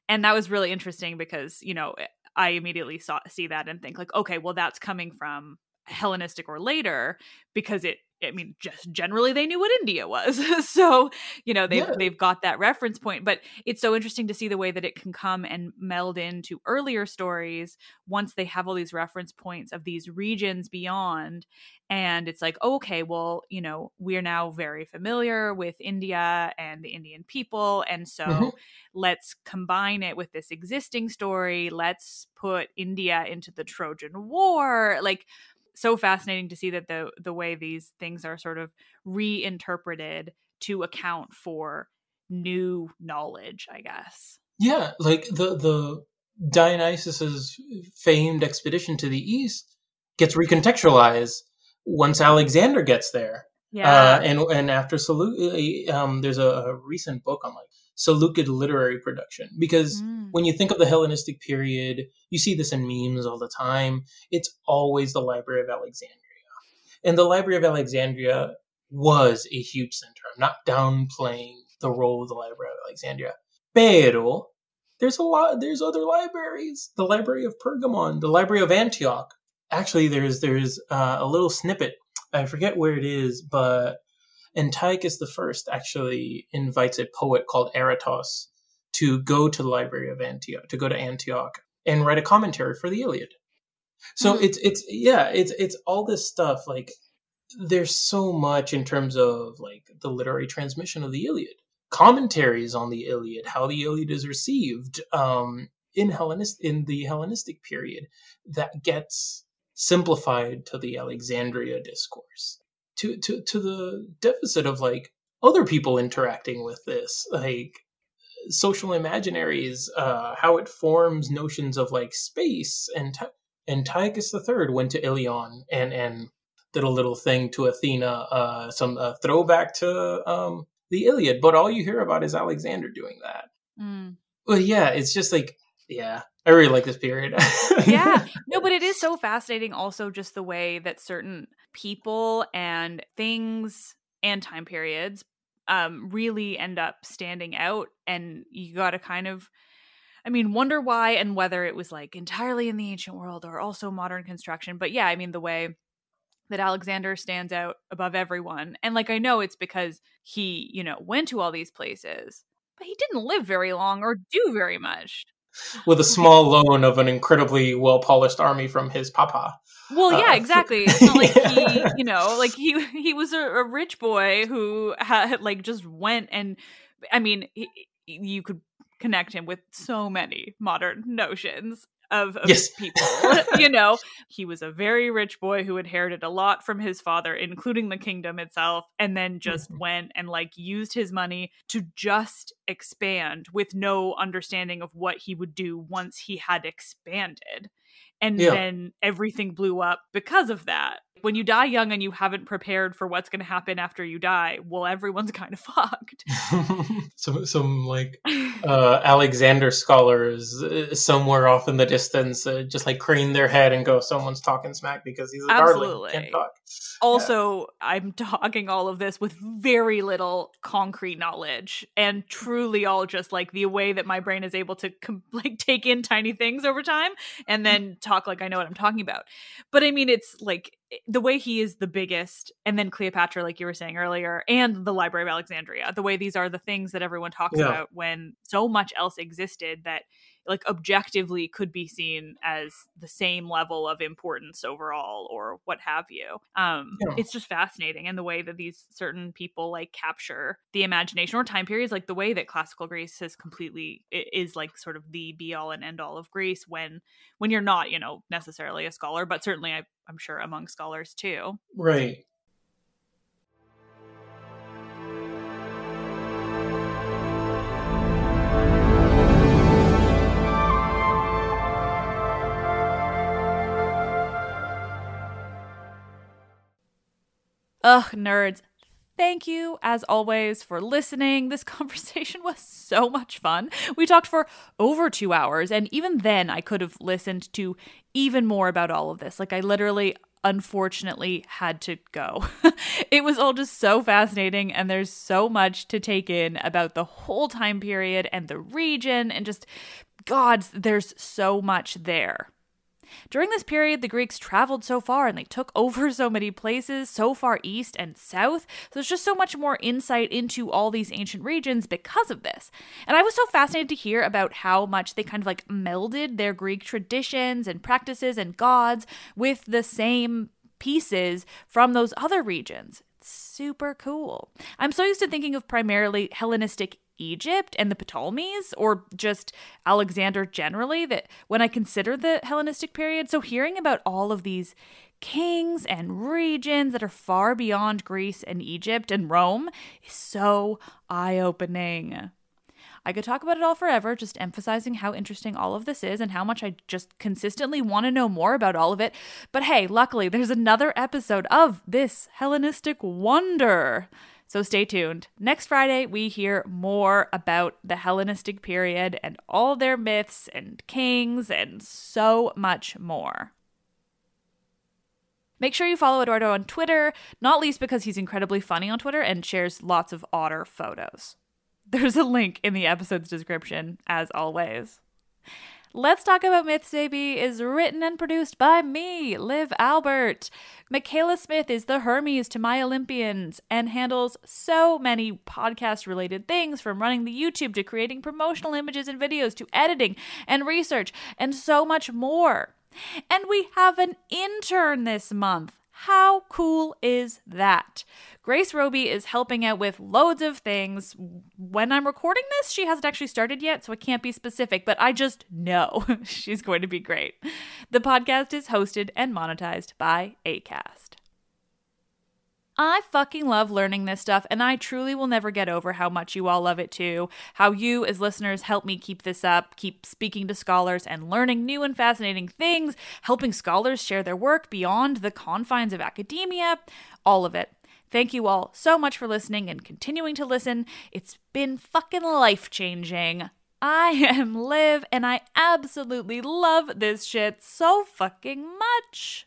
And that was really interesting because, you know, I immediately saw see that and think like, okay, well that's coming from Hellenistic or later because it I mean, just generally they knew what India was. so, you know, they've yeah. they've got that reference point. But it's so interesting to see the way that it can come and meld into earlier stories once they have all these reference points of these regions beyond. And it's like, oh, okay, well, you know, we're now very familiar with India and the Indian people. And so mm-hmm. let's combine it with this existing story. Let's put India into the Trojan War. Like so fascinating to see that the the way these things are sort of reinterpreted to account for new knowledge, I guess. Yeah, like the the Dionysus's famed expedition to the east gets recontextualized once Alexander gets there. Yeah, uh, and and after Seleucus, um, there's a, a, recent book on like Seleucid literary production. Because mm. when you think of the Hellenistic period, you see this in memes all the time. It's always the Library of Alexandria. And the Library of Alexandria was a huge center. I'm not downplaying the role of the Library of Alexandria. Pero there's a lot there's other libraries. The Library of Pergamon, the Library of Antioch. Actually there's there's uh, a little snippet. I forget where it is, but Antiochus the First actually invites a poet called Aratos to go to the Library of Antioch, to go to Antioch and write a commentary for the Iliad. So mm-hmm. it's it's yeah, it's it's all this stuff like there's so much in terms of like the literary transmission of the Iliad, commentaries on the Iliad, how the Iliad is received um, in Hellenist in the Hellenistic period that gets simplified to the Alexandria discourse to to to the deficit of like other people interacting with this. Like social imaginaries uh how it forms notions of like space and and the third went to Ilion and and did a little thing to Athena uh some uh, throwback to um the Iliad but all you hear about is Alexander doing that. Mm. but yeah it's just like yeah I really like this period. yeah. No, but it is so fascinating also just the way that certain people and things and time periods um really end up standing out and you got to kind of I mean, wonder why and whether it was like entirely in the ancient world or also modern construction. But yeah, I mean, the way that Alexander stands out above everyone. And like, I know it's because he, you know, went to all these places, but he didn't live very long or do very much with a small loan of an incredibly well polished army from his papa. Well, yeah, uh, exactly. It's not like he, you know, like he he was a, a rich boy who had like just went and, I mean, he, you could connect him with so many modern notions of, of yes. people. you know, he was a very rich boy who inherited a lot from his father, including the kingdom itself, and then just mm-hmm. went and like used his money to just expand with no understanding of what he would do once he had expanded. And yeah. then everything blew up because of that when you die young and you haven't prepared for what's going to happen after you die, well, everyone's kind of fucked. some some like uh, Alexander scholars uh, somewhere off in the distance uh, just like crane their head and go, "Someone's talking smack because he's a Absolutely. darling, can't talk." Also, yeah. I'm talking all of this with very little concrete knowledge and truly all just like the way that my brain is able to com- like take in tiny things over time and then talk like I know what I'm talking about. But I mean, it's like Eh, the way he is the biggest, and then Cleopatra, like you were saying earlier, and the Library of Alexandria, the way these are the things that everyone talks yeah. about when so much else existed that like objectively could be seen as the same level of importance overall or what have you. Um yeah. it's just fascinating and the way that these certain people like capture the imagination or time periods like the way that classical greece has completely is like sort of the be all and end all of greece when when you're not you know necessarily a scholar but certainly I, i'm sure among scholars too. Right Ugh, nerds. Thank you, as always, for listening. This conversation was so much fun. We talked for over two hours, and even then, I could have listened to even more about all of this. Like, I literally, unfortunately, had to go. it was all just so fascinating, and there's so much to take in about the whole time period and the region, and just, God, there's so much there. During this period, the Greeks traveled so far and they took over so many places, so far east and south. So there's just so much more insight into all these ancient regions because of this. And I was so fascinated to hear about how much they kind of like melded their Greek traditions and practices and gods with the same pieces from those other regions. super cool. I'm so used to thinking of primarily Hellenistic Egypt and the Ptolemies, or just Alexander generally, that when I consider the Hellenistic period, so hearing about all of these kings and regions that are far beyond Greece and Egypt and Rome is so eye opening. I could talk about it all forever, just emphasizing how interesting all of this is and how much I just consistently want to know more about all of it. But hey, luckily, there's another episode of this Hellenistic wonder. So stay tuned. Next Friday, we hear more about the Hellenistic period and all their myths and kings and so much more. Make sure you follow Eduardo on Twitter, not least because he's incredibly funny on Twitter and shares lots of otter photos. There's a link in the episode's description, as always. Let's Talk About Myths, Baby is written and produced by me, Liv Albert. Michaela Smith is the Hermes to my Olympians and handles so many podcast related things from running the YouTube to creating promotional images and videos to editing and research and so much more. And we have an intern this month. How cool is that? Grace Roby is helping out with loads of things. When I'm recording this, she hasn't actually started yet, so I can't be specific, but I just know she's going to be great. The podcast is hosted and monetized by ACAST. I fucking love learning this stuff, and I truly will never get over how much you all love it too. How you, as listeners, help me keep this up, keep speaking to scholars and learning new and fascinating things, helping scholars share their work beyond the confines of academia, all of it. Thank you all so much for listening and continuing to listen. It's been fucking life changing. I am Liv, and I absolutely love this shit so fucking much.